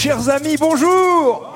Chers amis, bonjour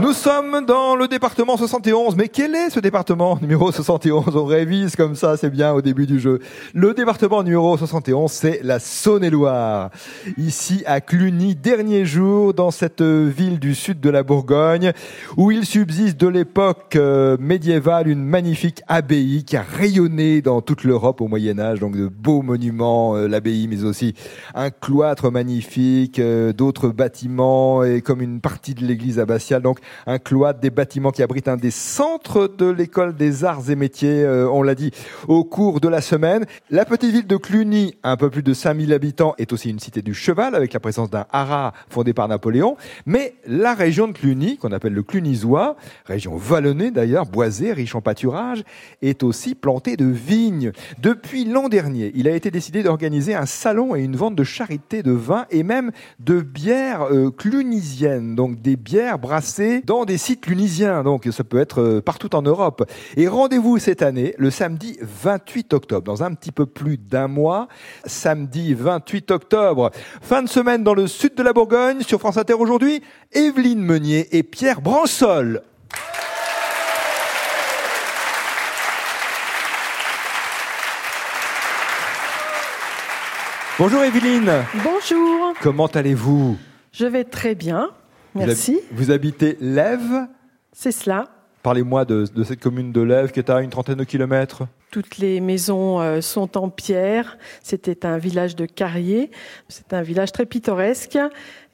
nous sommes dans le département 71, mais quel est ce département numéro 71 On révise comme ça, c'est bien au début du jeu. Le département numéro 71, c'est la Saône-et-Loire. Ici à Cluny, dernier jour dans cette ville du sud de la Bourgogne, où il subsiste de l'époque euh, médiévale une magnifique abbaye qui a rayonné dans toute l'Europe au Moyen Âge, donc de beaux monuments, euh, l'abbaye, mais aussi un cloître magnifique, euh, d'autres bâtiments et comme une partie de l'église abbatiale. Un cloître, des bâtiments qui abritent un des centres de l'école des arts et métiers, euh, on l'a dit, au cours de la semaine. La petite ville de Cluny, un peu plus de 5000 habitants, est aussi une cité du cheval avec la présence d'un haras fondé par Napoléon. Mais la région de Cluny, qu'on appelle le Clunisois, région vallonnée d'ailleurs, boisée, riche en pâturage, est aussi plantée de vignes. Depuis l'an dernier, il a été décidé d'organiser un salon et une vente de charité de vin et même de bières euh, clunisiennes, donc des bières brassées dans des sites lunisiens, donc ça peut être euh, partout en Europe. Et rendez-vous cette année, le samedi 28 octobre, dans un petit peu plus d'un mois, samedi 28 octobre. Fin de semaine dans le sud de la Bourgogne, sur France Inter aujourd'hui, Evelyne Meunier et Pierre Bransol. Bonjour Evelyne. Bonjour. Comment allez-vous? Je vais très bien. Merci. Vous, habitez Lève C'est cela. Parlez-moi de, cette commune de Lève qui est à une trentaine de kilomètres. Toutes les maisons euh, sont en pierre. C'était un village de carrier. C'est un village très pittoresque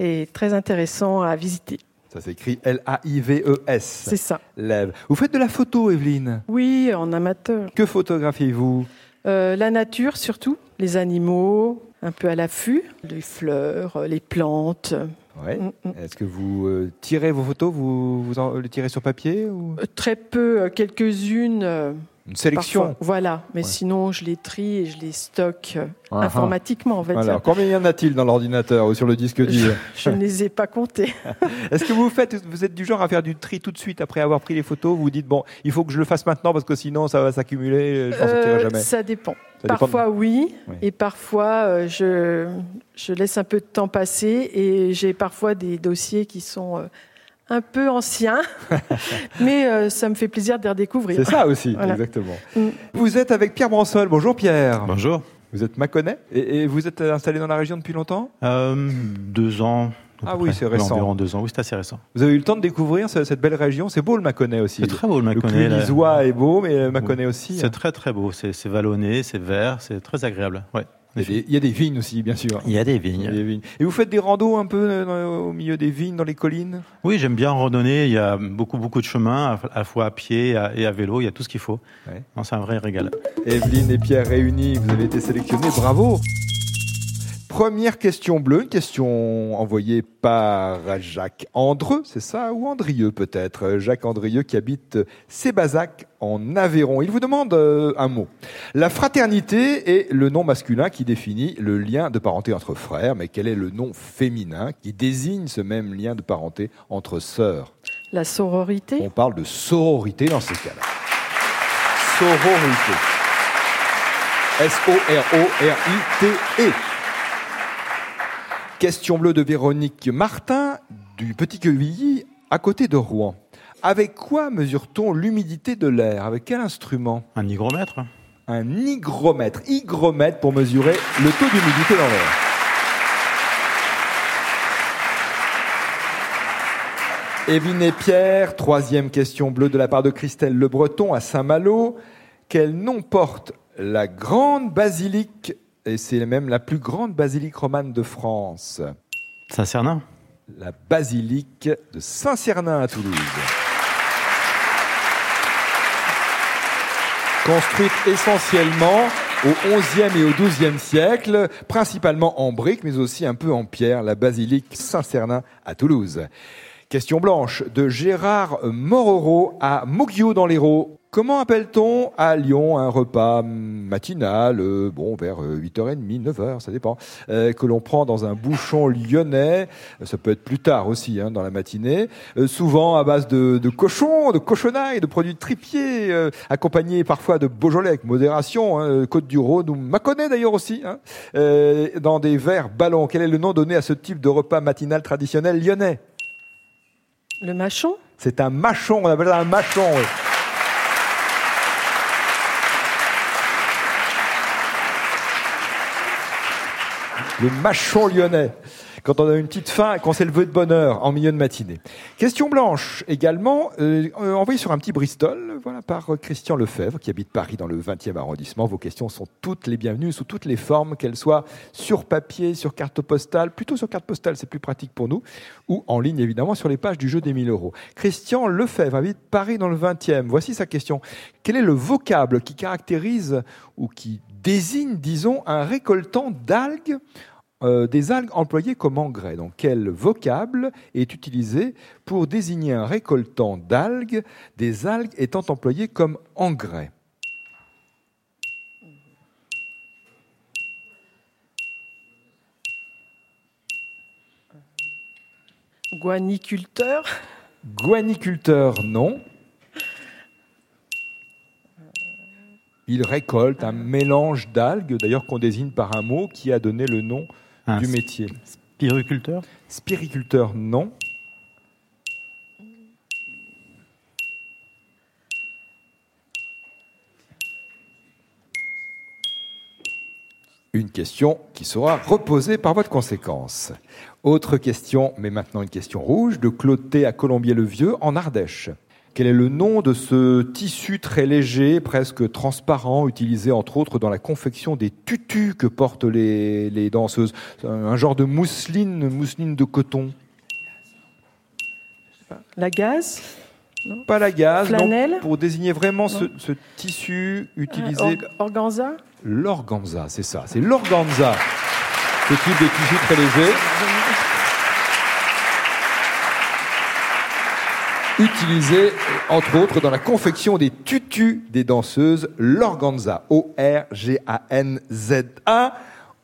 et très intéressant à visiter. Ça s'écrit L-A-I-V-E-S. C'est ça. Lève. Vous faites de la photo, Evelyne? Oui, en amateur. Que photographiez-vous? Euh, La nature surtout, les animaux, un peu à l'affût, les fleurs, les plantes. Ouais. Mm, mm. Est-ce que vous euh, tirez vos photos, vous, vous les tirez sur papier ou... Euh, très peu, quelques-unes. Une sélection. voilà, mais sinon je les trie et je les stocke euh, ah, ah. informatiquement, on va dire. Combien y en a-t-il dans l'ordinateur ou sur le disque dur je, ne les ai pas comptés. Est-ce que vous faites, vous êtes du genre à faire du tri tout de suite après avoir pris les photos? Vous vous dites bon, il faut que je le fasse maintenant parce que sinon ça va s'accumuler, je euh, jamais. Ça dépend. parfois oui, et parfois euh, je, je laisse un peu de temps passer et j'ai parfois des dossiers qui sont un peu ancien, mais euh, ça me fait plaisir de les redécouvrir. C'est ça aussi, exactement. Mm. Vous êtes avec Pierre Bransol. Bonjour Pierre. Bonjour. Vous êtes Mâconnais et, vous êtes installé dans la région depuis longtemps? Euh, Deux ans. Ah oui, c'est récent. Environ deux ans, oui, c'est assez récent. Vous avez eu le temps de découvrir cette belle région. C'est beau le Mâconnais aussi. C'est très beau le Mâconnais. Le Clunisois est beau, mais le Mâconnais aussi. C'est hein. très très beau. C'est vallonné, c'est vert, c'est très agréable. Ouais. Il y, a des, vignes aussi, bien sûr. Il y a des vignes. Et vous faites des randos un peu euh, au milieu des vignes, dans les collines? Oui, j'aime bien randonner. Il y a beaucoup, beaucoup de chemins, à la fois à pied et à vélo. Il y a tout ce qu'il faut. C'est un vrai régal. Evelyne et Pierre réunis, vous avez été sélectionnés. Bravo Première question bleue, une question envoyée par Jacques Andreux, c'est ça Ou Andrieux peut-être Jacques Andrieux qui habite Sébazac en Aveyron. Il vous demande euh, un mot. La fraternité est le nom masculin qui définit le lien de parenté entre frères, mais quel est le nom féminin qui désigne ce même lien de parenté entre sœurs? La sororité On parle de sororité dans ces cas-là. Sororité. S-O-R-O-R-I-T-E. Question bleue de Véronique Martin du Petit Quevilly à côté de Rouen. Avec quoi mesure-t-on l'humidité de l'air? Avec quel instrument? Un hygromètre. Un hygromètre. Hygromètre pour mesurer le taux d'humidité dans l'air. Evelyne et Pierre, troisième question bleue de la part de Christelle Le Breton à Saint-Malo. Quel nom porte la grande basilique et c'est même la plus grande basilique romane de France. Saint-Cernin La basilique de Saint-Cernin à Toulouse. Construite essentiellement au XIe et au XIIe siècle, principalement en briques, mais aussi un peu en pierre, la basilique Saint-Cernin à Toulouse. Question blanche de Gérard Mororo à Moguio dans l'Hérault. Comment appelle-t-on à Lyon un repas matinal, euh, bon, vers 8h30, 9h, ça dépend, euh, que l'on prend dans un bouchon lyonnais, ça peut être plus tard aussi, hein, dans la matinée, euh, souvent à base de, de cochon, de cochonaille, de produits de tripier, accompagnés parfois de Beaujolais avec modération, hein, Côte du Rhône ou Mâconnais d'ailleurs aussi, hein, dans des verres ballons. Quel est le nom donné à ce type de repas matinal traditionnel lyonnais? Le machon C'est un machon, on appelle ça un machon. Oui. Le machon lyonnais quand on a une petite faim, quand c'est le vœu de bonheur en milieu de matinée. Question blanche également, euh, envoyée sur un petit Bristol, voilà, par Christian Lefebvre, qui habite Paris dans le 20e arrondissement. Vos questions sont toutes les bienvenues, sous toutes les formes, qu'elles soient sur papier, sur carte postale, plutôt sur carte postale, c'est plus pratique pour nous, ou en ligne évidemment sur les pages du jeu des 1000 euros. Christian Lefebvre habite Paris dans le 20e. Voici sa question. Quel est le vocable qui caractérise ou qui désigne, disons, un récoltant d'algues euh, des algues employées comme engrais. Donc, quel vocable est utilisé pour désigner un récoltant d'algues, des algues étant employées comme engrais? Guaniculteur Guaniculteur, non. Il récolte un mélange d'algues, d'ailleurs qu'on désigne par un mot qui a donné le nom du métier. Spiriculteur Spiriculteur, non. Une question qui sera reposée par votre conséquence. Autre question, mais maintenant une question rouge, de Claude T à Colombier-le-Vieux en Ardèche. Quel est le nom de ce tissu très léger, presque transparent, utilisé entre autres dans la confection des tutus que portent les, danseuses? Un genre de mousseline, mousseline de coton. La gaze? Pas la gaze, non, pour désigner vraiment ce, tissu utilisé. organza? L'organza, c'est ça, c'est l'organza. Ce type de tissu très léger. Utilisé entre autres dans la confection des tutus des danseuses, l'organza, O-R-G-A-N-Z-A.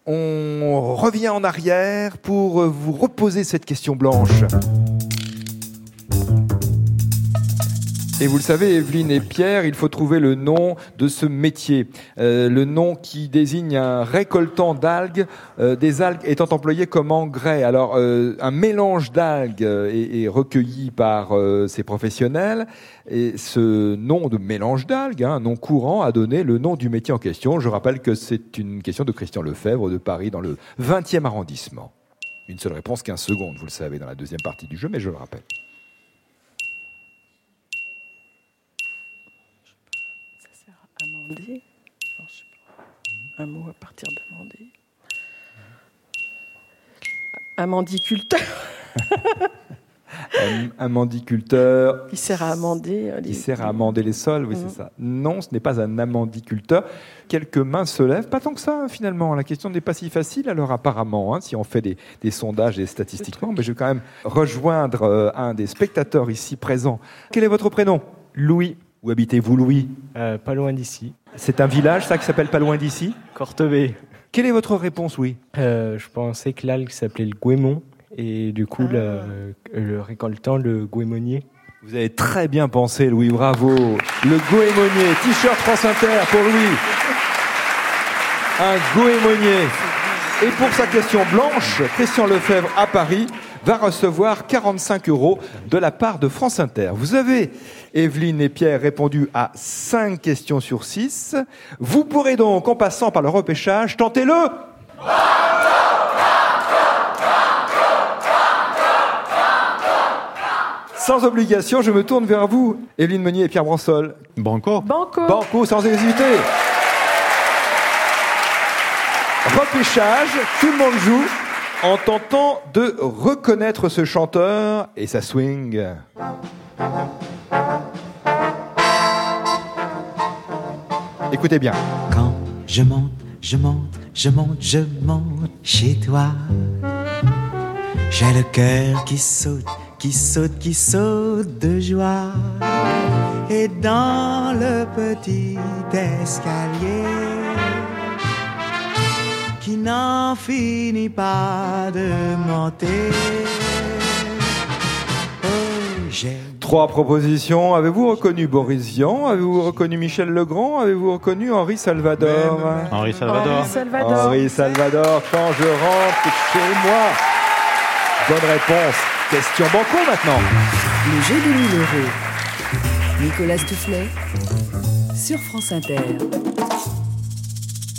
On revient en arrière pour vous reposer cette question blanche. Et vous le savez, Evelyne et Pierre, il faut trouver le nom de ce métier. Euh, le nom qui désigne un récoltant d'algues, euh, des algues étant employées comme engrais. Alors, euh, un mélange d'algues est, recueilli par ces professionnels. Et ce nom de mélange d'algues, un hein, nom courant, a donné le nom du métier en question. Je rappelle que c'est une question de Christian Lefebvre de Paris dans le 20e arrondissement. Une seule réponse, 15 secondes, vous le savez, dans la deuxième partie du jeu, mais je le rappelle. Un mot à partir d'amender. Amandiculteur. un, mandiculteur. Qui sert à amender. Euh, les... Qui sert à amender les sols, oui, c'est mmh. ça. Non, ce n'est pas un amandiculteur. Quelques mains se lèvent, pas tant que ça, finalement. La question n'est pas si facile, alors apparemment, hein, si on fait des, des sondages et statistiquement. Mais je vais quand même rejoindre euh, un des spectateurs ici présents. Quel est votre prénom? Louis. Où habitez-vous, Louis euh, Pas loin d'ici. C'est un village, ça, qui s'appelle pas loin d'ici Cortebé. Quelle est votre réponse, oui euh, Je pensais que l'algue s'appelait le guémon, et du coup, le, ah. récoltant, le guémonier. Vous avez très bien pensé, Louis, bravo. Le goémonier, t-shirt France Inter pour Louis. Un goémonier. Et pour sa question blanche, Christian Lefebvre à Paris va recevoir 45 euros de la part de France Inter. Vous avez, Evelyne et Pierre, répondu à 5 questions sur 6. Vous pourrez donc, en passant par le repêchage, tenter le... Sans obligation, je me tourne vers vous, Evelyne Meunier et Pierre Bransol. Banco. Banco. Banco, sans hésiter. Repêchage, tout le monde joue en tentant de reconnaître ce chanteur et sa swing. Écoutez bien. Quand je monte, je monte, je monte, je monte chez toi, j'ai le cœur qui saute, qui saute, qui saute de joie. et dans le petit escalier n'en finit pas de monter. Trois propositions. Avez-vous reconnu Boris Vian? Avez-vous reconnu Michel Legrand? Avez-vous reconnu Henri Salvador? Henri Salvador. Henri Salvador. Henri Salvador, quand je rentre chez moi. Bonne réponse. Question banco maintenant. Le jeu des 1000 euros. Nicolas Toufflet sur France Inter.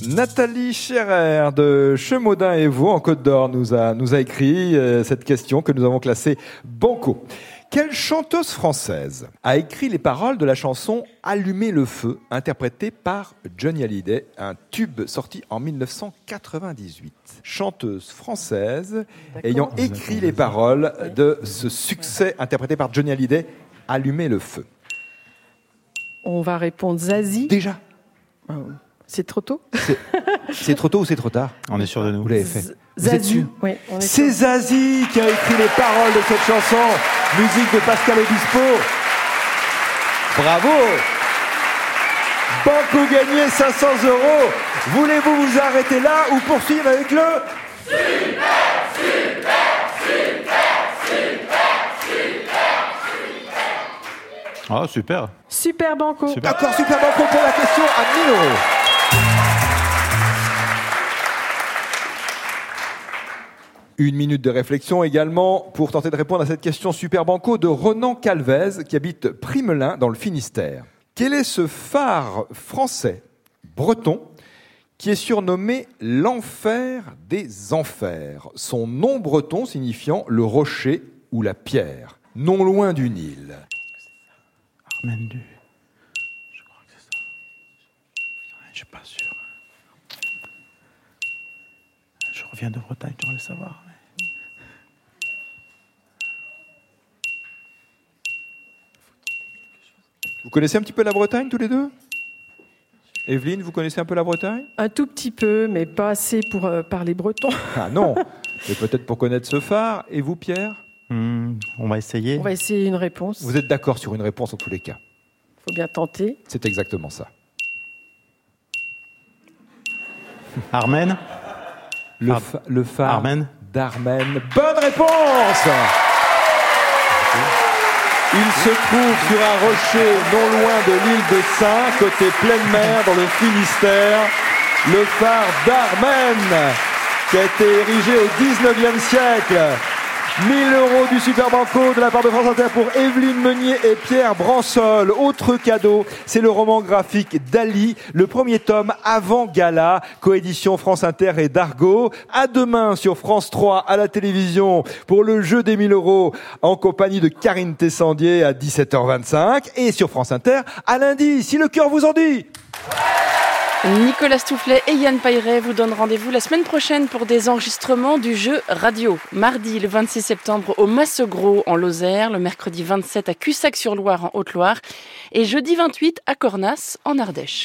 Nathalie Scherer de Chemaudin et vous en Côte d'Or nous a, nous a écrit euh, cette question que nous avons classée banco. Quelle chanteuse française a écrit les paroles de la chanson Allumer le feu, interprétée par Johnny Hallyday, un tube sorti en 1998 Chanteuse française ayant écrit les paroles de ce succès interprété par Johnny Hallyday, Allumer le feu. On va répondre Zazie. Déjà C'est trop tôt? C'est trop tôt ou c'est trop tard? On est sûr de nous. Vous l'avez fait. Vous êtes Zazie. sûr? Oui, on est C'est. Zazie qui a écrit les paroles de cette chanson, musique de Pascal Obispo. Bravo Banco gagné 500 euros. Voulez-vous vous arrêter là ou poursuivre avec le Ah, super. Super Banco. Super. D'accord, super banco pour la question à 1000 euros. Une minute de réflexion également pour tenter de répondre à cette question super banco de Renan Calvez qui habite Primelin dans le Finistère. Quel est ce phare français breton qui est surnommé l'enfer des enfers? Son nom breton signifiant le rocher ou la pierre, non loin du Nil. Je crois que c'est ça. Je suis pas sûr. Je reviens de Bretagne, tu devrais le savoir. Vous connaissez un petit peu la Bretagne tous les deux? Evelyne, vous connaissez un peu la Bretagne? Un tout petit peu, mais pas assez pour euh, parler breton. Ah non Mais peut-être pour connaître ce phare. Et vous, Pierre? Hmm, on va essayer. On va essayer une réponse. Vous êtes d'accord sur une réponse en tous les cas? Faut bien tenter. C'est exactement ça. Armen Le, Ar- fa- le phare Armen d'Armen. Bonne réponse Il se trouve sur un rocher non loin de l'île de Saint, côté pleine mer, dans le Finistère, le phare d'Armen, qui a été érigé au 19e siècle. 1000 euros du Super Banco de la part de France Inter pour Evelyne Meunier et Pierre Bransol. Autre cadeau, c'est le roman graphique d'Ali, le premier tome avant Gala, coédition France Inter et Dargo. À demain sur France 3 à la télévision pour le jeu des 1000 euros en compagnie de Karine Tessandier à 17h25 et sur France Inter à lundi, si le cœur vous en dit. Nicolas Stoufflet et Yann Pailleret vous donnent rendez-vous la semaine prochaine pour des enregistrements du jeu radio. Mardi le 26 septembre au Massegros en Lozère, le mercredi 27 à Cussac-sur-Loire en Haute-Loire et jeudi 28 à Cornas en Ardèche.